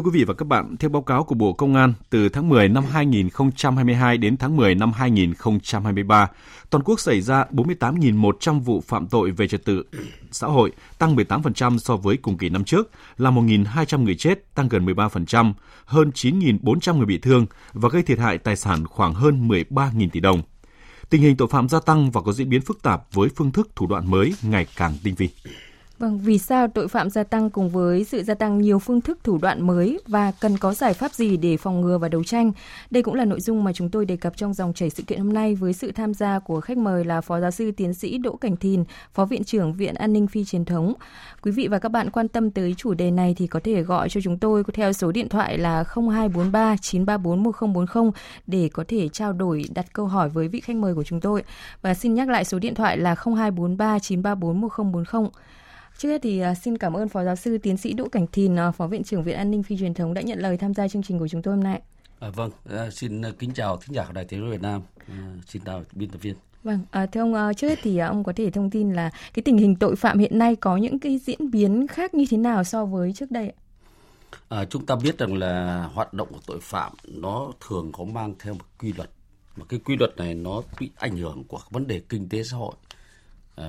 Thưa quý vị và các bạn, theo báo cáo của Bộ Công an, từ tháng 10 năm 2022 đến tháng 10 năm 2023, toàn quốc xảy ra 48.100 vụ phạm tội về trật tự xã hội, tăng 18% so với cùng kỳ năm trước, là 1.200 người chết, tăng gần 13%, hơn 9.400 người bị thương và gây thiệt hại tài sản khoảng hơn 13.000 tỷ đồng. Tình hình tội phạm gia tăng và có diễn biến phức tạp với phương thức thủ đoạn mới ngày càng tinh vi. Vâng, vì sao tội phạm gia tăng cùng với sự gia tăng nhiều phương thức thủ đoạn mới và cần có giải pháp gì để phòng ngừa và đấu tranh? Đây cũng là nội dung mà chúng tôi đề cập trong dòng chảy sự kiện hôm nay với sự tham gia của khách mời là Phó Giáo sư Tiến sĩ Đỗ Cảnh Thìn, Phó Viện trưởng Viện An ninh Phi truyền thống. Quý vị và các bạn quan tâm tới chủ đề này thì có thể gọi cho chúng tôi theo số điện thoại là 0243 934 1040 để có thể trao đổi đặt câu hỏi với vị khách mời của chúng tôi. Và xin nhắc lại số điện thoại là 0243 934 1040. Trước hết thì à, xin cảm ơn Phó Giáo sư Tiến sĩ Đỗ Cảnh Thìn, à, Phó Viện trưởng Viện An ninh Phi truyền thống đã nhận lời tham gia chương trình của chúng tôi hôm nay. À, vâng, à, xin kính chào thính giả của Đài Tiếng nói Việt Nam. À, xin chào biên tập viên. Vâng, à, thưa ông, trước hết thì ông có thể thông tin là cái tình hình tội phạm hiện nay có những cái diễn biến khác như thế nào so với trước đây? À, chúng ta biết rằng là hoạt động của tội phạm nó thường có mang theo một quy luật. Mà cái quy luật này nó bị ảnh hưởng của vấn đề kinh tế xã hội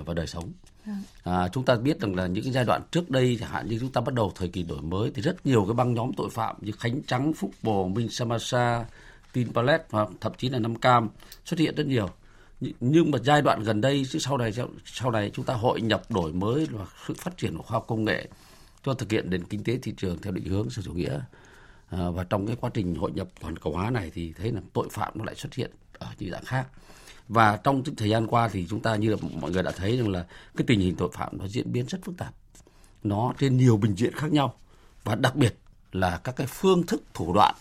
và đời sống. À, chúng ta biết rằng là những cái giai đoạn trước đây chẳng hạn như chúng ta bắt đầu thời kỳ đổi mới thì rất nhiều cái băng nhóm tội phạm như Khánh Trắng, Phúc Bồ, Minh Samasa, Tin Palette và thậm chí là Nam Cam xuất hiện rất nhiều. Nhưng mà giai đoạn gần đây chứ sau này sau này chúng ta hội nhập đổi mới và sự phát triển của khoa học công nghệ cho thực hiện nền kinh tế thị trường theo định hướng xã chủ nghĩa. À, và trong cái quá trình hội nhập toàn cầu hóa này thì thấy là tội phạm nó lại xuất hiện ở những dạng khác và trong thời gian qua thì chúng ta như là mọi người đã thấy rằng là cái tình hình tội phạm nó diễn biến rất phức tạp. Nó trên nhiều bình diện khác nhau. Và đặc biệt là các cái phương thức thủ đoạn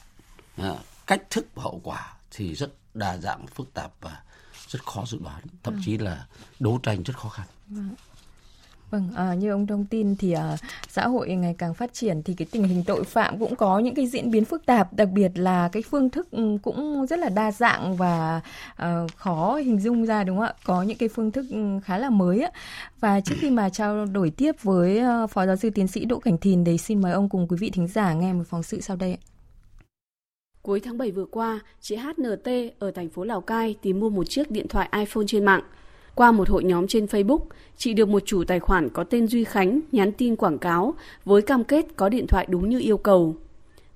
à, cách thức và hậu quả thì rất đa dạng phức tạp và rất khó dự đoán. Thậm chí là đấu tranh rất khó khăn vâng. À, như ông thông tin thì à, xã hội ngày càng phát triển thì cái tình hình tội phạm cũng có những cái diễn biến phức tạp, đặc biệt là cái phương thức ừ, cũng rất là đa dạng và à, khó hình dung ra đúng không ạ? Có những cái phương thức ừ, khá là mới á. Và trước khi mà trao đổi tiếp với ờ, Phó Giáo sư Tiến sĩ Đỗ Cảnh Thìn, thì xin mời ông cùng quý vị thính giả nghe một phóng sự sau đây. Cuối tháng 7 vừa qua, chị HNT ở thành phố Lào Cai tìm mua một chiếc điện thoại iPhone trên mạng – qua một hội nhóm trên Facebook, chị được một chủ tài khoản có tên Duy Khánh nhắn tin quảng cáo với cam kết có điện thoại đúng như yêu cầu.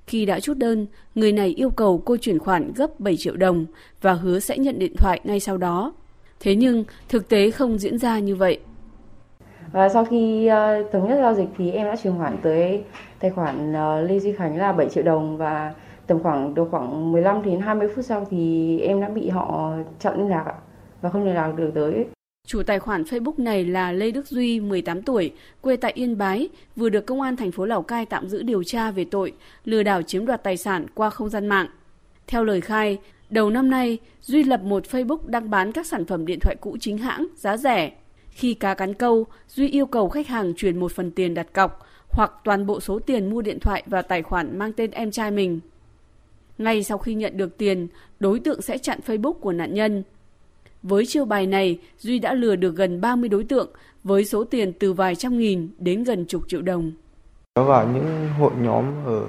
Khi đã chốt đơn, người này yêu cầu cô chuyển khoản gấp 7 triệu đồng và hứa sẽ nhận điện thoại ngay sau đó. Thế nhưng thực tế không diễn ra như vậy. Và sau khi uh, thống nhất giao dịch thì em đã chuyển khoản tới tài khoản uh, Lê Duy Khánh là 7 triệu đồng và tầm khoảng được khoảng 15 đến 20 phút sau thì em đã bị họ chặn liên lạc ạ và không liên lạc được tới. Chủ tài khoản Facebook này là Lê Đức Duy, 18 tuổi, quê tại Yên Bái, vừa được công an thành phố Lào Cai tạm giữ điều tra về tội lừa đảo chiếm đoạt tài sản qua không gian mạng. Theo lời khai, đầu năm nay, Duy lập một Facebook đăng bán các sản phẩm điện thoại cũ chính hãng, giá rẻ. Khi cá cắn câu, Duy yêu cầu khách hàng chuyển một phần tiền đặt cọc hoặc toàn bộ số tiền mua điện thoại vào tài khoản mang tên em trai mình. Ngay sau khi nhận được tiền, đối tượng sẽ chặn Facebook của nạn nhân – với chiêu bài này, Duy đã lừa được gần 30 đối tượng với số tiền từ vài trăm nghìn đến gần chục triệu đồng. Có vào những hội nhóm ở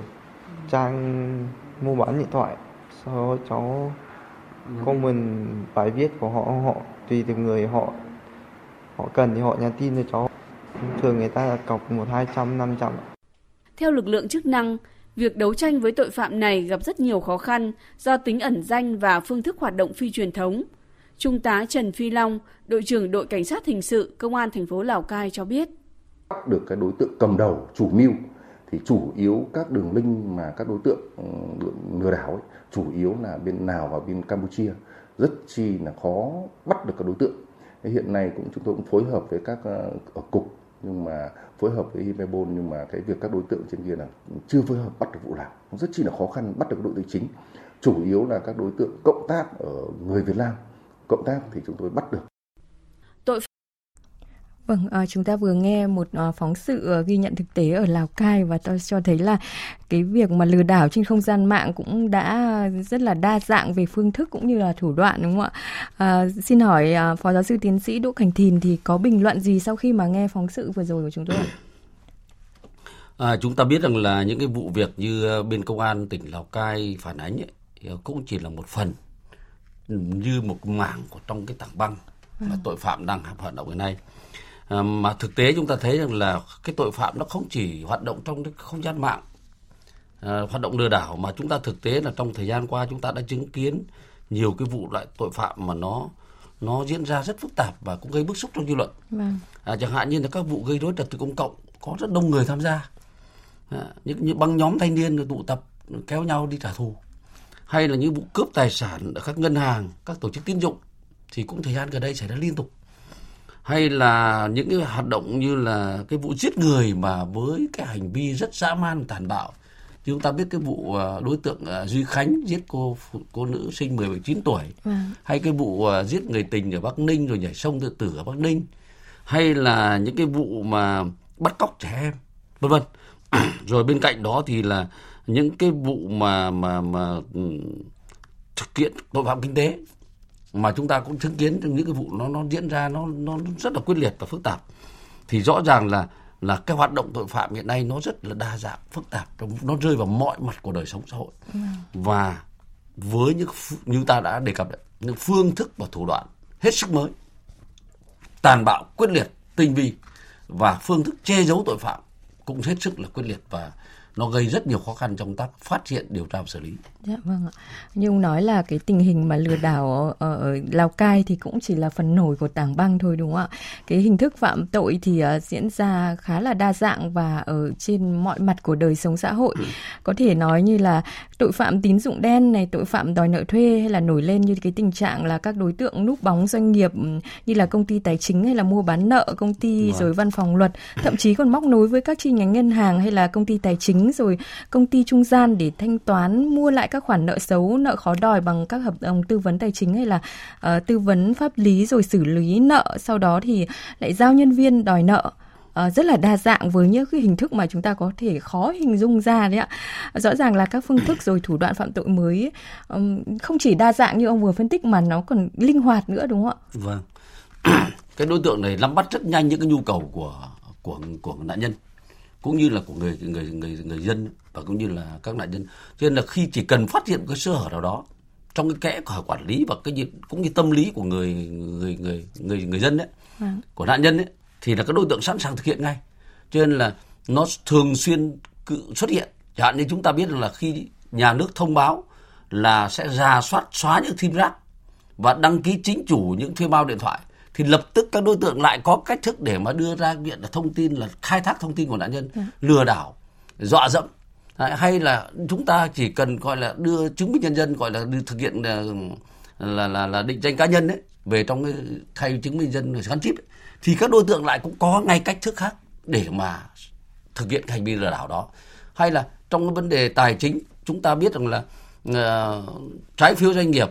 trang mua bán điện thoại, sau đó cháu comment bài viết của họ, họ tùy từng người họ họ cần thì họ nhắn tin cho cháu. Thường người ta là cọc một hai trăm, năm trăm. Theo lực lượng chức năng, việc đấu tranh với tội phạm này gặp rất nhiều khó khăn do tính ẩn danh và phương thức hoạt động phi truyền thống – Trung tá Trần Phi Long, đội trưởng đội cảnh sát hình sự công an thành phố Lào Cai cho biết. Bắt được cái đối tượng cầm đầu, chủ mưu thì chủ yếu các đường link mà các đối tượng ừ, lừa đảo ấy, chủ yếu là bên nào và bên Campuchia rất chi là khó bắt được các đối tượng. Hiện nay cũng chúng tôi cũng phối hợp với các ờ, ở cục nhưng mà phối hợp với Imebol nhưng mà cái việc các đối tượng trên kia là chưa phối hợp bắt được vụ nào rất chi là khó khăn bắt được đối tượng chính chủ yếu là các đối tượng cộng tác ở người Việt Nam cộng tác thì chúng tôi bắt được. Tội Vâng, à, chúng ta vừa nghe một à, phóng sự à, ghi nhận thực tế ở Lào Cai và tôi cho thấy là cái việc mà lừa đảo trên không gian mạng cũng đã rất là đa dạng về phương thức cũng như là thủ đoạn đúng không ạ? À, xin hỏi à, Phó Giáo sư Tiến sĩ Đỗ Cảnh Thìn thì có bình luận gì sau khi mà nghe phóng sự vừa rồi của chúng tôi ạ? À, chúng ta biết rằng là những cái vụ việc như bên công an tỉnh Lào Cai phản ánh ấy, cũng chỉ là một phần như một mảng của trong cái tảng băng mà tội phạm đang hoạt động hiện nay à, mà thực tế chúng ta thấy rằng là cái tội phạm nó không chỉ hoạt động trong cái không gian mạng à, hoạt động lừa đảo mà chúng ta thực tế là trong thời gian qua chúng ta đã chứng kiến nhiều cái vụ loại tội phạm mà nó nó diễn ra rất phức tạp và cũng gây bức xúc trong dư luận. Vâng. à, chẳng hạn như là các vụ gây rối trật tự công cộng có rất đông người tham gia. À, những, những băng nhóm thanh niên tụ tập kéo nhau đi trả thù hay là những vụ cướp tài sản ở các ngân hàng các tổ chức tín dụng thì cũng thời gian gần đây xảy ra liên tục. Hay là những cái hoạt động như là cái vụ giết người mà với cái hành vi rất dã man tàn bạo. Chúng ta biết cái vụ à, đối tượng à, Duy Khánh giết cô cô nữ sinh 19 tuổi. À. hay cái vụ giết người tình ở Bắc Ninh rồi nhảy sông tự tử ở Bắc Ninh. Hay là những cái vụ mà bắt cóc trẻ em vân vân. Rồi bên cạnh đó thì là những cái vụ mà mà mà ừ, thực hiện tội phạm kinh tế mà chúng ta cũng chứng kiến trong những cái vụ nó nó diễn ra nó nó rất là quyết liệt và phức tạp. Thì rõ ràng là là cái hoạt động tội phạm hiện nay nó rất là đa dạng phức tạp nó rơi vào mọi mặt của đời sống xã hội. Và với những như ta đã đề cập đấy, những phương thức và thủ đoạn hết sức mới tàn bạo quyết liệt tinh vi và phương thức che giấu tội phạm cũng hết sức là quyết liệt và nó gây rất nhiều khó khăn trong tác phát hiện điều tra và xử lý. Dạ vâng ạ. Như ông nói là cái tình hình mà lừa đảo ở, ở Lào Cai thì cũng chỉ là phần nổi của tảng băng thôi đúng không ạ? Cái hình thức phạm tội thì uh, diễn ra khá là đa dạng và ở trên mọi mặt của đời sống xã hội. Có thể nói như là tội phạm tín dụng đen này, tội phạm đòi nợ thuê hay là nổi lên như cái tình trạng là các đối tượng núp bóng doanh nghiệp như là công ty tài chính hay là mua bán nợ, công ty rồi văn phòng luật, thậm chí còn móc nối với các chi nhánh ngân hàng hay là công ty tài chính rồi công ty trung gian để thanh toán mua lại các khoản nợ xấu, nợ khó đòi bằng các hợp đồng tư vấn tài chính hay là uh, tư vấn pháp lý rồi xử lý nợ, sau đó thì lại giao nhân viên đòi nợ. À, rất là đa dạng với những cái hình thức mà chúng ta có thể khó hình dung ra đấy ạ. Rõ ràng là các phương thức rồi thủ đoạn phạm tội mới um, không chỉ đa dạng như ông vừa phân tích mà nó còn linh hoạt nữa đúng không ạ? Vâng. cái đối tượng này nắm bắt rất nhanh những cái nhu cầu của của của nạn nhân cũng như là của người người người người dân và cũng như là các nạn nhân. Cho nên là khi chỉ cần phát hiện cái sơ hở nào đó trong cái kẽ của quản lý và cái cũng như tâm lý của người người người người người dân đấy à. của nạn nhân đấy thì là các đối tượng sẵn sàng thực hiện ngay. Cho nên là nó thường xuyên cự xuất hiện. Chẳng hạn như chúng ta biết là khi nhà nước thông báo là sẽ ra soát xóa những sim rác và đăng ký chính chủ những thuê bao điện thoại thì lập tức các đối tượng lại có cách thức để mà đưa ra viện là thông tin là khai thác thông tin của nạn nhân. Dạ. lừa đảo dọa dẫm hay là chúng ta chỉ cần gọi là đưa chứng minh nhân dân gọi là thực hiện là là là, là định danh cá nhân đấy về trong cái thay chứng minh dân gắn chip ấy, thì các đối tượng lại cũng có ngay cách thức khác để mà thực hiện hành vi lừa đảo đó hay là trong cái vấn đề tài chính chúng ta biết rằng là uh, trái phiếu doanh nghiệp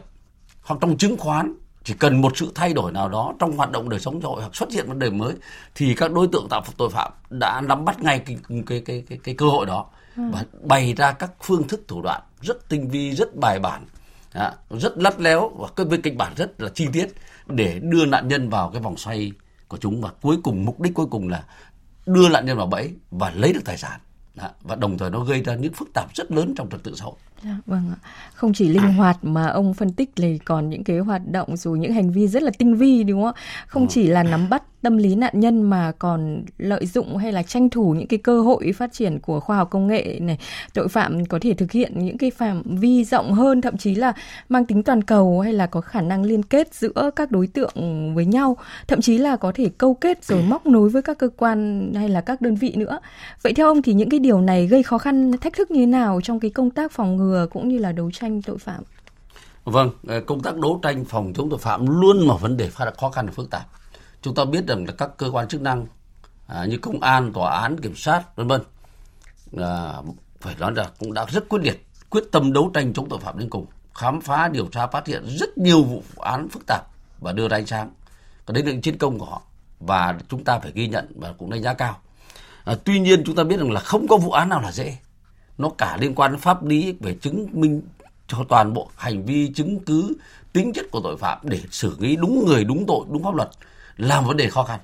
hoặc trong chứng khoán chỉ cần một sự thay đổi nào đó trong hoạt động đời sống xã hội hoặc xuất hiện vấn đề mới thì các đối tượng tạo tội phạm đã nắm bắt ngay cái cái cái cái, cái cơ hội đó ừ. và bày ra các phương thức thủ đoạn rất tinh vi rất bài bản à, rất lắt léo và cái với kịch bản rất là chi tiết để đưa nạn nhân vào cái vòng xoay của chúng và cuối cùng mục đích cuối cùng là đưa nạn nhân vào bẫy và lấy được tài sản và đồng thời nó gây ra những phức tạp rất lớn trong trật tự xã hội Dạ, vâng ạ. Không chỉ linh hoạt mà ông phân tích thì còn những cái hoạt động rồi những hành vi rất là tinh vi đúng không ạ? Không ừ. chỉ là nắm bắt tâm lý nạn nhân mà còn lợi dụng hay là tranh thủ những cái cơ hội phát triển của khoa học công nghệ này, tội phạm có thể thực hiện những cái phạm vi rộng hơn thậm chí là mang tính toàn cầu hay là có khả năng liên kết giữa các đối tượng với nhau, thậm chí là có thể câu kết rồi móc nối với các cơ quan hay là các đơn vị nữa. Vậy theo ông thì những cái điều này gây khó khăn thách thức như thế nào trong cái công tác phòng ngừa ngừa cũng như là đấu tranh tội phạm. Vâng, ờ, công tác đấu tranh phòng chống tội phạm luôn là vấn đề khó khăn và phức tạp. Chúng ta biết rằng là các cơ quan chức năng à, như công an, tòa án, kiểm sát vân vân à, phải nói là cũng đã rất quyết liệt, quyết tâm đấu tranh chống tội phạm đến cùng, khám phá, điều tra, phát hiện rất nhiều vụ án phức tạp và đưa ra ánh sáng. Cái đấy là chiến công của họ và chúng ta phải ghi nhận và cũng đánh giá cao. À, tuy nhiên chúng ta biết rằng là không có vụ án nào là dễ. Nó cả liên quan đến pháp lý về chứng minh cho toàn bộ hành vi chứng cứ, tính chất của tội phạm để xử lý đúng người, đúng tội, đúng pháp luật là một vấn đề khó khăn.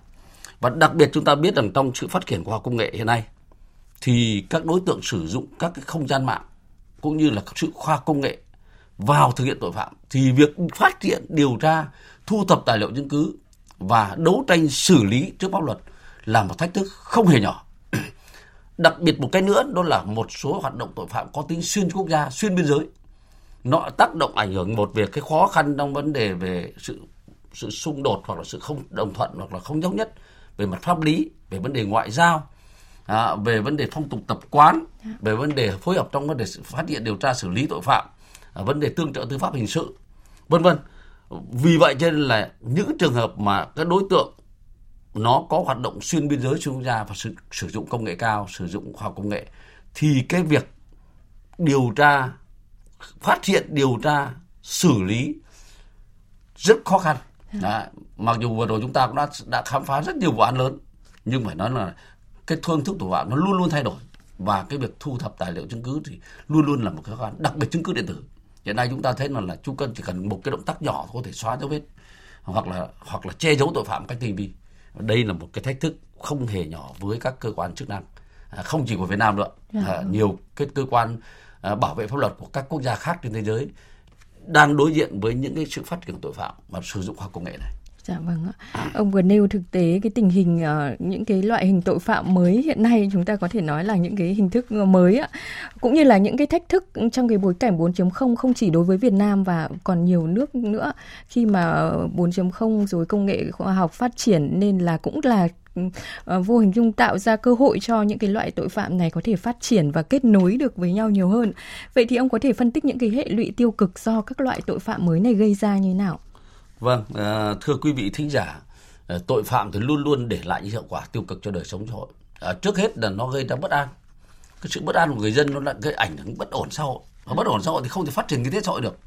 Và đặc biệt chúng ta biết rằng trong sự phát triển của khoa công nghệ hiện nay, thì các đối tượng sử dụng các cái không gian mạng cũng như là sự khoa công nghệ vào thực hiện tội phạm, thì việc phát hiện, điều tra, thu thập tài liệu chứng cứ và đấu tranh xử lý trước pháp luật là một thách thức không hề nhỏ đặc biệt một cái nữa đó là một số hoạt động tội phạm có tính xuyên quốc gia xuyên biên giới. Nó tác động ảnh hưởng một về cái khó khăn trong vấn đề về sự sự xung đột hoặc là sự không đồng thuận hoặc là không thống nhất về mặt pháp lý về vấn đề ngoại giao à, về vấn đề phong tục tập quán về vấn đề phối hợp trong vấn đề phát hiện điều tra xử lý tội phạm à, vấn đề tương trợ tư pháp hình sự vân vân. Vì vậy cho nên là những trường hợp mà các đối tượng nó có hoạt động xuyên biên giới xuyên quốc gia và sử, sử dụng công nghệ cao sử dụng khoa học công nghệ thì cái việc điều tra phát hiện điều tra xử lý rất khó khăn. Đấy. mặc dù vừa rồi chúng ta cũng đã đã khám phá rất nhiều vụ án lớn nhưng phải nói là cái phương thức thủ phạm nó luôn luôn thay đổi. Và cái việc thu thập tài liệu chứng cứ thì luôn luôn là một cái khó khăn đặc biệt chứng cứ điện tử. Hiện nay chúng ta thấy là là chúng cần chỉ cần một cái động tác nhỏ có thể xóa dấu vết hoặc là hoặc là che giấu tội phạm cách tinh vi đây là một cái thách thức không hề nhỏ với các cơ quan chức năng à, không chỉ của Việt Nam nữa dạ. à, nhiều cái cơ quan à, bảo vệ pháp luật của các quốc gia khác trên thế giới đang đối diện với những cái sự phát triển tội phạm và sử dụng khoa công nghệ này. Dạ vâng ạ. Ông vừa nêu thực tế cái tình hình uh, những cái loại hình tội phạm mới hiện nay chúng ta có thể nói là những cái hình thức ờ, mới ạ. Cũng như là những cái thách thức trong cái bối cảnh 4.0 không chỉ đối với Việt Nam và còn nhiều nước nữa khi mà 4.0 rồi công nghệ khoa học phát triển nên là cũng là ờ, vô hình dung tạo ra cơ hội cho những cái loại tội phạm này có thể phát triển và kết nối được với nhau nhiều hơn. Vậy thì ông có thể phân tích những cái hệ lụy tiêu cực do các loại tội phạm mới này gây ra như nào? Vâng, à, thưa quý vị thính giả, ờ, tội phạm thì luôn luôn để lại những hậu quả tiêu cực cho đời sống xã hội. À, trước hết là nó gây ra bất an. Cái sự bất an của người dân nó lại gây ảnh hưởng bất ổn xã hội. Và bất ổn xã hội thì không thể phát triển kinh tế xã hội được.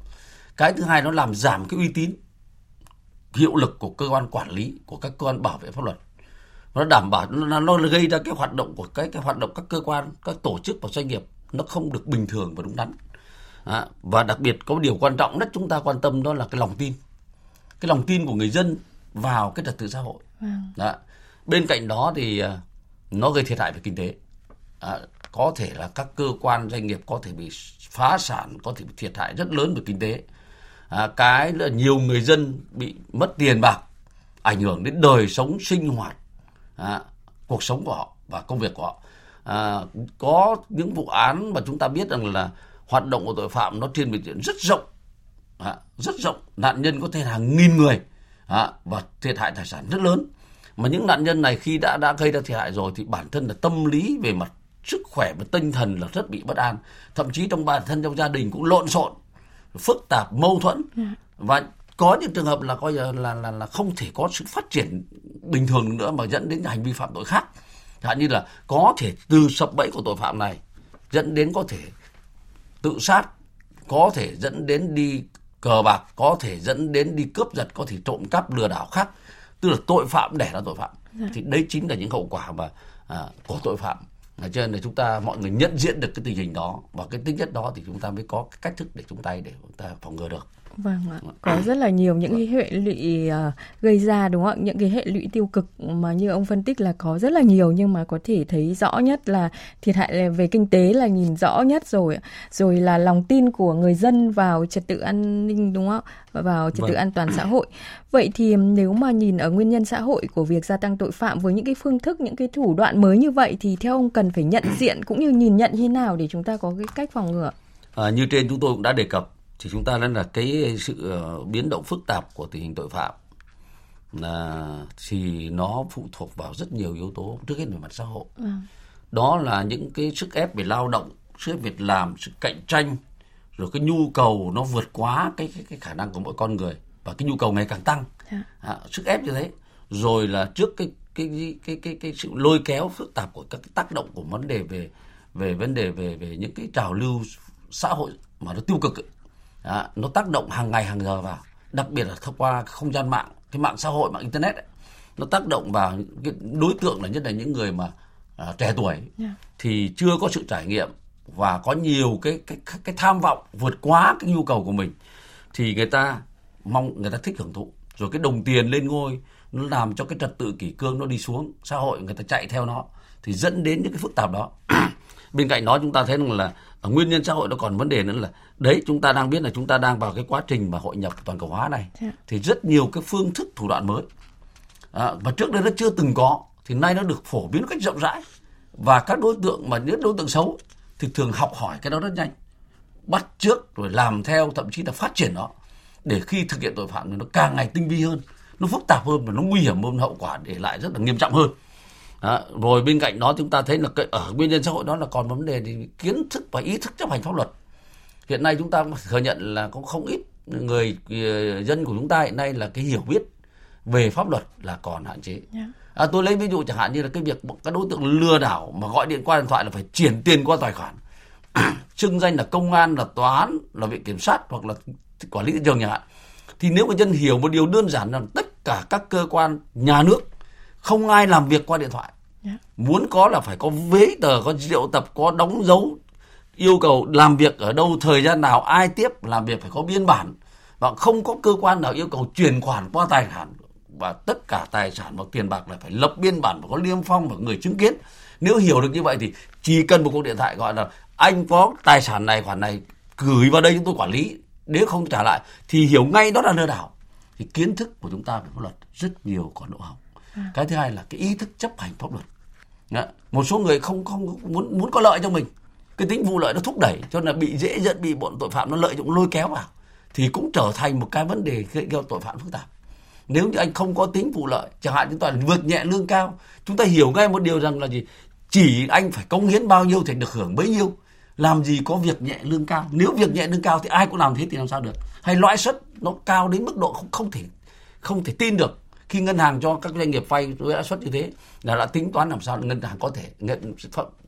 Cái thứ hai nó làm giảm cái uy tín hiệu lực của cơ quan quản lý của các cơ quan bảo vệ pháp luật nó đảm bảo nó, nó gây ra cái hoạt động của cái cái hoạt động các cơ quan các tổ chức và doanh nghiệp nó không được bình thường và đúng đắn à, và đặc biệt có một điều quan trọng nhất chúng ta quan tâm đó là cái lòng tin cái lòng tin của người dân vào cái trật tự xã hội. Vâng. đó. bên cạnh đó thì à, nó gây thiệt hại về kinh tế. À, có thể là các cơ quan doanh nghiệp có thể bị phá sản có thể bị thiệt hại rất lớn về kinh tế. À, cái là nhiều người dân bị mất tiền bạc ảnh hưởng đến đời sống sinh hoạt à, cuộc sống của họ và công việc của họ. À, có những vụ án mà chúng ta biết rằng là hoạt động của tội phạm nó trên biển rất rộng à, rất rộng. Nạn nhân có thể hàng nghìn người. À, và thiệt hại tài sản rất lớn. Mà những nạn nhân này khi đã đã gây ra thiệt hại rồi thì bản thân là tâm lý về mặt sức khỏe và tinh thần là rất bị bất an. Thậm chí trong bản thân trong gia đình cũng lộn xộn phức tạp mâu thuẫn. Dạ. và có những trường hợp là coi là là là, là không thể có sự phát triển bình thường nữa mà dẫn đến hành vi phạm tội khác. Chẳng như là có thể từ sập bẫy của tội phạm này dẫn đến có thể tự sát có thể dẫn đến đi cờ bạc có thể dẫn đến đi cướp giật có thể trộm cắp lừa đảo khác. Tức là tội phạm đẻ ra tội phạm. Dạ. thì đấy chính là những hậu quả mà à, của tội phạm. Cho nên là chúng ta mọi người nhận diện được cái tình hình đó. Và cái tính chất đó thì chúng ta mới có cái cách thức để chúng ta để chúng ta phòng ngừa được Vâng ạ. Có rất là nhiều những cái hệ lụy uh, gây ra đúng không ạ? Những cái hệ lụy tiêu cực mà như ông phân tích là có rất là nhiều nhưng mà có thể thấy rõ nhất là thiệt hại về kinh tế là nhìn rõ nhất rồi. Rồi là lòng tin của người dân vào trật tự an ninh đúng không ạ? Vào trật vâng. tự an toàn xã hội. Vậy thì nếu mà nhìn ở nguyên nhân xã hội của việc gia tăng tội phạm với những cái phương thức, những cái thủ đoạn mới như vậy thì theo ông cần phải nhận diện cũng như nhìn nhận như nào để chúng ta có cái cách phòng ngừa? À, như trên chúng tôi cũng đã đề cập thì chúng ta nói là cái sự ờ, biến động phức tạp của tình hình tội phạm là thì nó phụ thuộc vào rất nhiều yếu tố trước hết về mặt xã hội ừ. đó là những cái sức ép về lao động sức ép việc làm sự cạnh tranh rồi cái nhu cầu nó vượt quá cái cái, cái khả năng của mỗi con người và cái nhu cầu ngày càng tăng. Dạ. à, sức ép như thế rồi là trước cái cái cái cái cái, cái sự lôi kéo phức tạp của các cái tác động của vấn đề về về vấn đề về về những cái trào lưu xã hội mà nó tiêu cực ấy, đó, nó tác động hàng ngày hàng giờ vào. Đặc biệt là thông qua không gian mạng cái mạng xã hội mạng internet ấy, nó tác động vào cái đối tượng là nhất là những người mà à, trẻ tuổi. Yeah. thì chưa có sự trải nghiệm và có nhiều cái cái cái, cái tham vọng vượt quá cái nhu cầu của mình. Thì người ta mong người ta thích hưởng thụ. Rồi cái đồng tiền lên ngôi nó làm cho cái trật tự kỷ cương nó đi xuống xã hội người ta chạy theo nó thì dẫn đến những cái phức tạp đó bên cạnh đó chúng ta thấy rằng là ở nguyên nhân xã hội nó còn vấn đề nữa là đấy chúng ta đang biết là chúng ta đang vào cái quá trình mà hội nhập toàn cầu hóa này. Dạ. thì rất nhiều cái phương thức thủ đoạn mới. À, và trước đây nó chưa từng có thì nay nó được phổ biến cách rộng rãi. Và các đối tượng mà những đối tượng xấu thì thường học hỏi cái đó rất nhanh. Bắt trước rồi làm theo thậm chí là phát triển nó để khi thực hiện tội phạm thì nó càng ngày tinh vi hơn. Nó phức tạp hơn và nó nguy hiểm hơn hậu quả để lại rất là nghiêm trọng hơn đó. rồi bên cạnh đó chúng ta thấy là cái, ở nguyên nhân xã hội đó là còn vấn đề thì kiến thức và ý thức chấp hành pháp luật hiện nay chúng ta thừa nhận là có không ít người ờ, dân của chúng ta hiện nay là cái hiểu biết về pháp luật là còn hạn chế Yeah. à, tôi lấy ví dụ chẳng hạn như là cái việc các đối tượng lừa đảo mà gọi điện qua điện thoại là phải chuyển tiền qua tài khoản xưng danh là công an là tòa án là viện kiểm sát hoặc là quản lý thị trường chẳng hạn thì nếu người dân hiểu một điều đơn giản là tất cả các cơ quan nhà nước không ai làm việc qua điện thoại Yeah. muốn có là phải có giấy tờ có triệu tập có đóng dấu yêu cầu làm việc ở đâu thời gian nào ai tiếp làm việc phải có biên bản. Và không có cơ quan nào yêu cầu chuyển khoản qua tài khoản và tất cả tài sản và tiền bạc là phải lập biên bản và có liêm phong và người chứng kiến. Nếu hiểu được như vậy thì chỉ cần một cuộc điện thoại gọi là anh có tài sản này khoản này gửi vào đây chúng tôi quản lý. Nếu không trả lại thì hiểu ngay đó là lừa đảo. Thì kiến thức của chúng ta về pháp luật rất nhiều còn lỗ hổng cái thứ hai là cái ý thức chấp hành pháp luật đó. một số người không không muốn muốn có lợi cho mình. Cái tính vụ lợi nó thúc đẩy, cho nên là bị dễ dẫn, bị bọn tội phạm nó lợi dụng, lôi kéo vào. Thì cũng trở thành một cái vấn đề gây ra tội phạm phức tạp. Nếu như anh không có tính vụ lợi, chẳng hạn chúng ta vượt nhẹ lương cao, chúng ta hiểu ngay một điều rằng là gì? Chỉ anh phải cống hiến bao nhiêu thì được hưởng bấy nhiêu. Làm gì có việc nhẹ lương cao? Nếu việc nhẹ lương cao thì ai cũng làm thế thì làm sao được? Hay lãi suất nó cao đến mức độ không không thể không thể tin được khi ngân hàng cho các doanh nghiệp vay với lãi suất như thế là đã tính toán làm sao ngân hàng có thể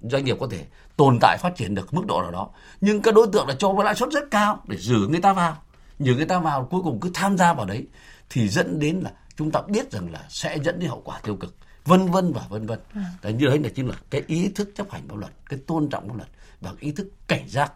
doanh nghiệp có thể tồn tại phát triển được mức độ nào đó. Nhưng các đối tượng là cho với lãi suất rất cao để giữ người ta vào. Giữ người ta vào cuối cùng cứ tham gia vào đấy thì dẫn đến là chúng ta biết rằng là sẽ dẫn đến hậu quả tiêu cực. Vân vân và vân vân. Đấy như đấy là chính là cái ý thức chấp hành pháp luật cái tôn trọng pháp luật và ý thức cảnh giác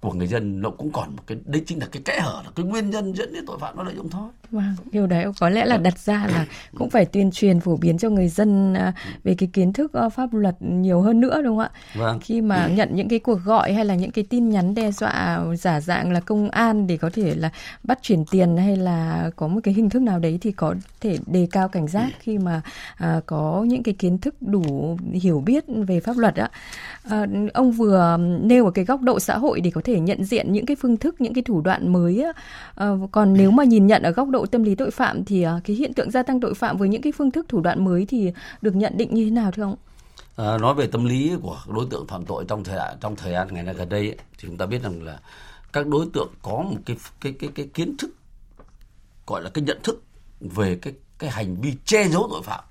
của người dân nó cũng còn một cái đấy chính là cái kẽ hở là cái nguyên nhân dẫn đến tội phạm nó lợi dụng thôi Vâng, điều đấy có lẽ là đặt ra là cũng phải tuyên truyền phổ biến cho người dân à, về cái kiến thức à, pháp luật nhiều hơn nữa đúng không ạ? Vâng. Khi mà nhận những cái cuộc gọi hay là những cái tin nhắn đe dọa giả dạng là công an để có thể là bắt chuyển tiền hay là có một cái hình thức nào đấy thì có thể đề cao cảnh giác khi mà à, có những cái kiến thức đủ hiểu biết về pháp luật á. À, ông vừa nêu ở cái góc độ xã hội để có thể thể nhận diện những cái phương thức, những cái thủ đoạn mới. À, còn nếu mà nhìn nhận ở góc độ tâm lý tội phạm thì à, cái hiện tượng gia tăng tội phạm với những cái phương thức thủ đoạn mới thì được nhận định như thế nào thưa ông? À, nói về tâm lý của đối tượng phạm tội trong thời đại trong thời gian ngày nay gần đây ấy, thì chúng ta biết rằng là các đối tượng có một cái cái cái cái kiến thức gọi là cái nhận thức về cái cái hành vi che giấu tội phạm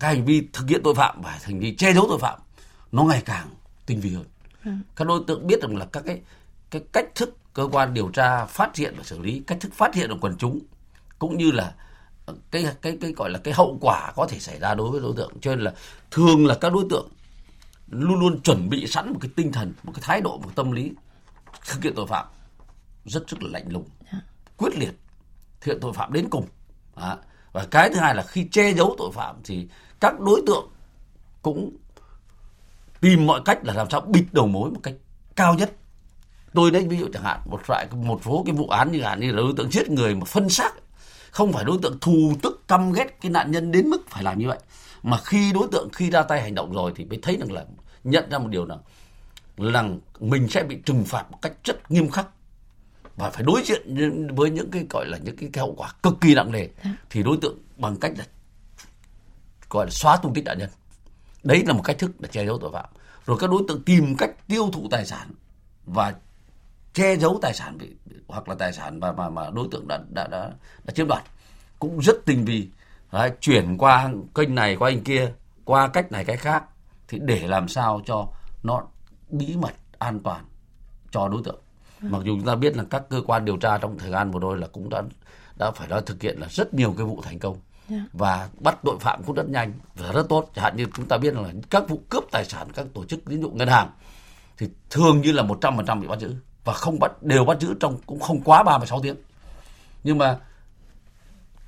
cái hành vi thực hiện tội phạm và hành vi che giấu tội phạm nó ngày càng tinh vi hơn các đối tượng biết rằng là các cái cái cách thức cơ quan điều tra phát hiện và xử lý cách thức phát hiện của quần chúng cũng như là cái cái cái gọi là cái hậu quả có thể xảy ra đối với đối tượng. Cho nên là thường là các đối tượng luôn luôn chuẩn bị sẵn một cái tinh thần một cái thái độ một tâm lý thực hiện tội phạm rất rất là lạnh lùng quyết liệt thực hiện tội phạm đến cùng. Và cái thứ hai là khi che giấu tội phạm thì các đối tượng cũng tìm mọi cách là làm sao bịt đầu mối một cách cao nhất. Tôi đấy ví dụ chẳng hạn một loại một số cái vụ án như hạn như là đối tượng giết người mà phân xác không phải đối tượng thù tức căm ghét cái nạn nhân đến mức phải làm như vậy. Mà khi đối tượng khi ra tay hành động rồi thì mới thấy rằng là nhận ra một điều là rằng mình sẽ bị trừng phạt một cách rất nghiêm khắc. Và phải đối diện với những cái gọi là những cái, cái hậu quả cực kỳ nặng nề. Thì đối tượng bằng cách là gọi là xóa tung tích nạn nhân đấy là một cách thức để che giấu tội phạm. Rồi các đối tượng tìm cách tiêu thụ tài sản và che giấu tài sản bị hoặc là tài sản mà mà mà đối tượng đã đã đã, đã chiếm đoạt. Cũng rất tinh vi. Đấy, chuyển qua kênh này qua kênh kia qua cách này cách khác thì để làm sao cho nó bí mật an toàn cho đối tượng. Mặc dù chúng ta biết là các cơ quan điều tra trong thời gian vừa rồi là cũng đã đã phải đã thực hiện là rất nhiều cái vụ thành công yeah. và bắt tội phạm cũng rất nhanh và rất tốt. Chẳng hạn như chúng ta biết là các vụ cướp tài sản các tổ chức tín dụng ngân hàng, thì thường như là 100% bị bắt giữ. Và không bắt, đều bắt giữ trong, cũng không quá 36 tiếng. Nhưng mà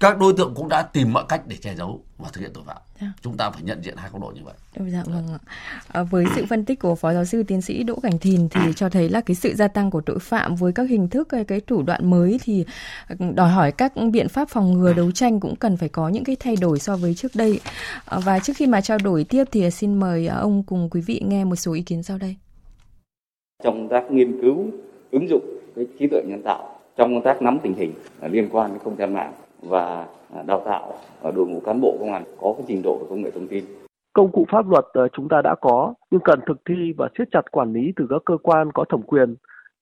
các đối tượng cũng đã tìm mọi cách để che giấu và thực hiện tội phạm. Yeah. Chúng ta phải nhận diện hai góc độ như vậy. Dạ vâng À, với sự phân tích của Phó giáo sư tiến sĩ Đỗ Cảnh Thìn thì cho thấy là cái sự gia tăng của tội phạm với các hình thức cái, cái thủ đoạn mới thì đòi hỏi các biện pháp phòng ngừa đấu tranh cũng cần phải có những cái thay đổi so với trước đây. À, và trước khi mà trao đổi tiếp thì xin mời ông cùng quý vị nghe một số ý kiến sau đây. Trong công tác nghiên cứu ứng dụng cái trí tuệ nhân tạo trong công tác nắm tình hình liên quan đến không gian mạng và đào tạo đội ngũ cán bộ công an có cái trình độ về công nghệ thông tin. Công cụ pháp luật ờ, chúng ta đã có nhưng cần thực thi và siết chặt quản lý từ các cơ quan có thẩm quyền.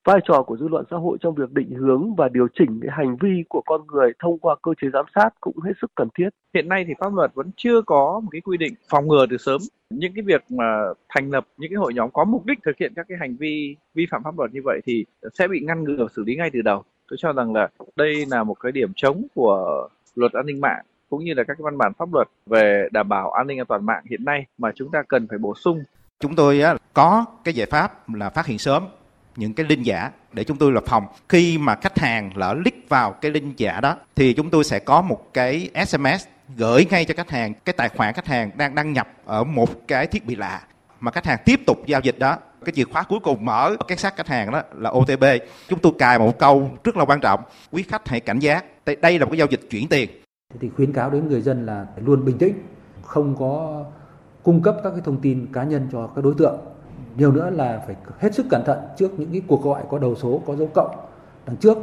Vai trò của dư luận xã hội trong việc định hướng và điều chỉnh cái hành vi của con người thông qua cơ chế giám sát cũng hết sức cần thiết. Hiện nay thì pháp luật vẫn chưa có một cái quy định phòng ngừa từ sớm những cái việc mà thành lập những cái hội nhóm có mục đích thực hiện các cái hành vi vi phạm pháp luật như vậy thì sẽ bị ngăn ngừa xử lý ngay từ đầu tôi cho rằng là đây là một cái điểm chống của luật an ninh mạng, cũng như là các cái văn bản pháp luật về đảm bảo an ninh an toàn mạng hiện nay mà chúng ta cần phải bổ sung. Chúng tôi có cái giải pháp là phát hiện sớm những cái link giả để chúng tôi lập phòng. Khi mà khách hàng lỡ click vào cái link giả đó, thì chúng tôi sẽ có một cái SMS gửi ngay cho khách hàng cái tài khoản khách hàng đang đăng nhập ở một cái thiết bị lạ mà khách hàng tiếp tục giao dịch đó. Cái chìa khóa cuối cùng mở cái xác khách hàng đó là OTP chúng tôi cài một câu rất là quan trọng. Quý khách hãy cảnh giác. Đây là một cái giao dịch chuyển tiền. Thì khuyến cáo đến người dân là luôn bình tĩnh, không có cung cấp các cái thông tin cá nhân cho các đối tượng. Nhiều nữa là phải hết sức cẩn thận trước những cái cuộc gọi có đầu số, có dấu cộng đằng trước,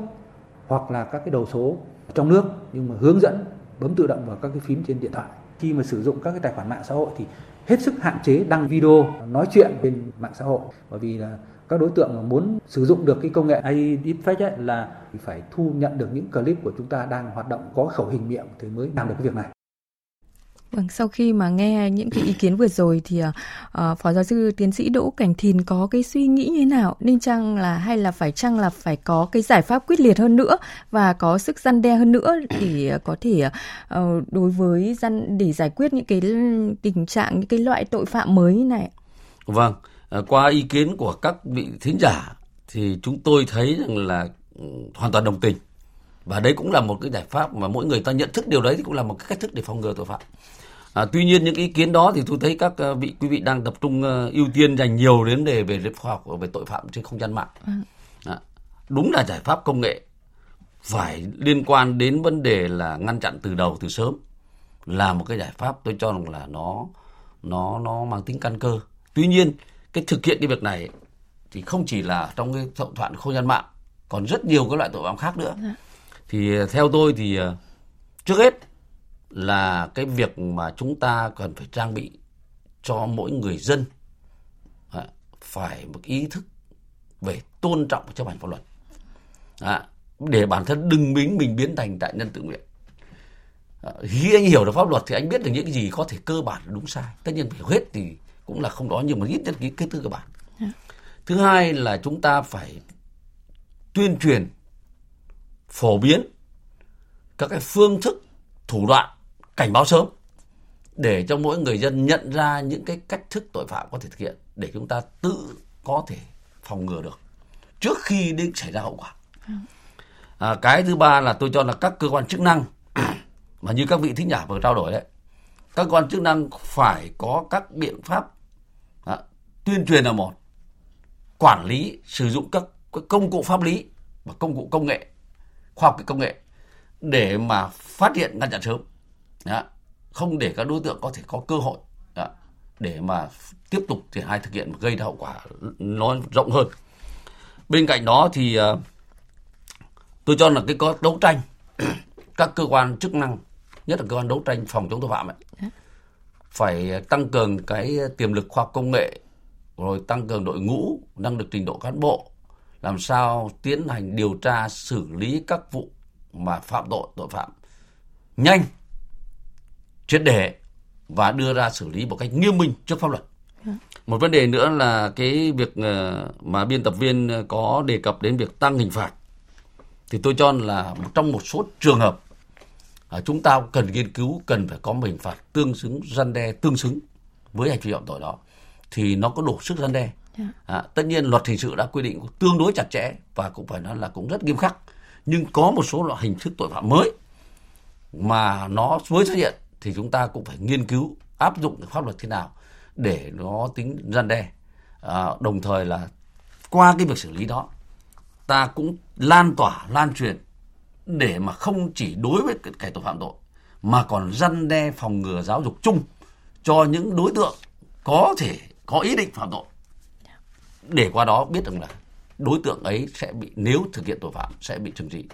hoặc là các cái đầu số trong nước, nhưng mà hướng dẫn, bấm tự động vào các cái phím trên điện thoại. Khi mà sử dụng các cái tài khoản mạng xã hội thì hết sức hạn chế đăng video, nói chuyện trên mạng xã hội bởi vì là các đối tượng muốn sử dụng được cái công nghệ AI deepfake ấy là phải thu nhận được những clip của chúng ta đang hoạt động có khẩu hình miệng thì mới làm được cái việc này. Vâng, sau khi mà nghe những cái ý kiến vừa rồi thì uh, phó giáo sư tiến sĩ Đỗ Cảnh Thìn có cái suy nghĩ như thế nào? Nên chăng là hay là phải chăng là phải có cái giải pháp quyết liệt hơn nữa và có sức răn đe hơn nữa để có thể uh, đối với dân để giải quyết những cái tình trạng những cái loại tội phạm mới như này. Vâng, qua ý kiến của các vị thính giả thì chúng tôi thấy rằng là ừ, hoàn toàn đồng tình. Và đấy cũng là một cái giải pháp mà mỗi người ta nhận thức điều đấy thì cũng là một cái cách thức để phòng ngừa tội phạm. À, tuy nhiên những ý kiến đó thì tôi thấy các uh, vị quý vị đang tập trung uh, ưu tiên dành nhiều đến đề về khoa học về tội phạm trên không gian mạng. À, đúng là giải pháp công nghệ phải liên quan đến vấn đề là ngăn chặn từ đầu từ sớm là một cái giải pháp tôi cho rằng là nó nó nó mang tính căn cơ. Tuy nhiên cái thực hiện cái việc này thì không chỉ là trong cái tội phạm không gian mạng còn rất nhiều các loại tội phạm khác nữa. À. Thì theo tôi thì trước hết là cái việc mà chúng ta cần phải trang bị cho mỗi người dân phải một ý thức về tôn trọng chấp hành pháp luật. À, để bản thân đừng biến mình biến thành đại nhân tự nguyện. À, khi anh hiểu được pháp luật thì anh biết được những cái gì có thể cơ bản đúng sai. Tất nhiên phải hết thì cũng là không đó nhưng mà ít nhất cái kiến thức cơ bản. Dạ. thứ hai là chúng ta phải tuyên truyền phổ biến các cái phương thức thủ đoạn cảnh báo sớm để cho mỗi người dân nhận ra những cái cách thức tội phạm có thể thực hiện để chúng ta tự có thể phòng ngừa được trước khi đến xảy ra hậu quả. À, cái thứ ba là tôi cho là các cơ quan chức năng mà như các vị thính giả vừa trao đổi đấy, các cơ quan chức năng phải có các biện pháp à, tuyên truyền là một, quản lý sử dụng các, các công cụ pháp lý và công cụ công nghệ, khoa học công nghệ để mà phát hiện ngăn chặn sớm đó. không để các đối tượng có thể có cơ hội đó. để mà tiếp tục triển khai thực hiện gây ra hậu quả nó rộng hơn bên cạnh đó thì uh, tôi cho là cái có đấu tranh các cơ quan chức năng nhất là cơ quan đấu tranh phòng chống tội phạm ấy phải tăng cường cái tiềm lực khoa học công nghệ rồi tăng cường đội ngũ năng lực trình độ cán bộ làm sao tiến hành điều tra xử lý các vụ mà phạm tội tội phạm nhanh triệt để và đưa ra xử lý một cách nghiêm minh trước pháp luật. Một vấn đề nữa là cái việc ờ, mà biên tập viên có đề cập đến việc tăng hình phạt thì tôi cho là trong một số trường hợp à, chúng ta cần nghiên cứu cần phải có hình phạt tương xứng răn đe tương xứng với hành vi phạm tội đó thì nó có đủ sức răn đe dạ. à, tất nhiên luật hình sự đã quy định tương đối chặt chẽ và cũng phải nói là cũng rất nghiêm khắc nhưng có một số loại hình thức tội phạm mới mà nó mới xuất hiện thì chúng ta cũng phải nghiên cứu áp dụng pháp luật thế nào để nó tính răn đe. À, đồng thời là qua cái việc xử lý đó ta cũng lan tỏa lan truyền để mà không chỉ đối với kẻ tội phạm tội mà còn răn đe phòng ngừa giáo dục chung cho những đối tượng có thể có ý định phạm tội. Để qua đó biết rằng là đối tượng ấy sẽ bị nếu thực hiện tội phạm sẽ bị trừng trị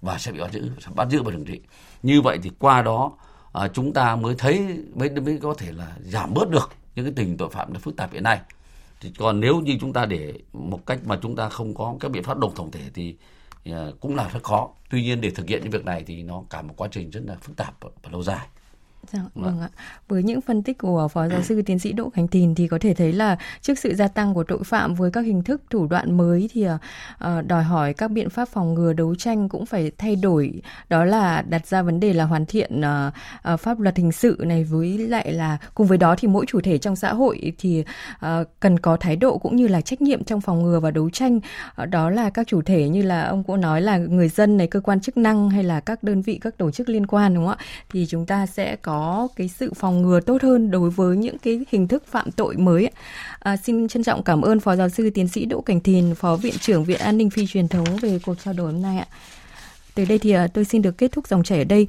và sẽ bị bắt giữ bắt giữ và trừng trị. Như vậy thì qua đó à, chúng ta mới thấy mới mới có thể là giảm bớt được những cái tình tội phạm nó phức tạp hiện nay. Thì còn nếu như chúng ta để một cách mà chúng ta không có các biện pháp đồng tổng thể thì ờ, cũng là rất khó. Tuy nhiên để thực hiện những việc này thì nó cả một quá trình rất là phức tạp và lâu dài. Dạ, vâng ạ. Với những phân tích của Phó Giáo sư Tiến sĩ Đỗ Khánh Thìn thì có thể thấy là trước sự gia tăng của tội phạm với các hình thức thủ đoạn mới thì uh, đòi hỏi các biện pháp phòng ngừa đấu tranh cũng phải thay đổi. Đó là đặt ra vấn đề là hoàn thiện uh, pháp luật hình sự này với lại là cùng với đó thì mỗi chủ thể trong xã hội thì cần có thái độ cũng như là trách nhiệm trong phòng ngừa và đấu tranh. Đó là các chủ thể như là ông cũng nói là người dân này, cơ quan chức năng hay là các đơn vị, các tổ chức liên quan đúng không ạ? Thì chúng ta sẽ có cái sự phòng ngừa tốt hơn đối với những cái hình thức phạm tội mới. À, xin trân trọng cảm ơn Phó Giáo sư Tiến sĩ Đỗ Cảnh Thìn, Phó Viện trưởng Viện An ninh Phi truyền thống về cuộc trao đổi hôm nay ạ. Tới đây thì à, tôi xin được kết thúc dòng chảy ở đây.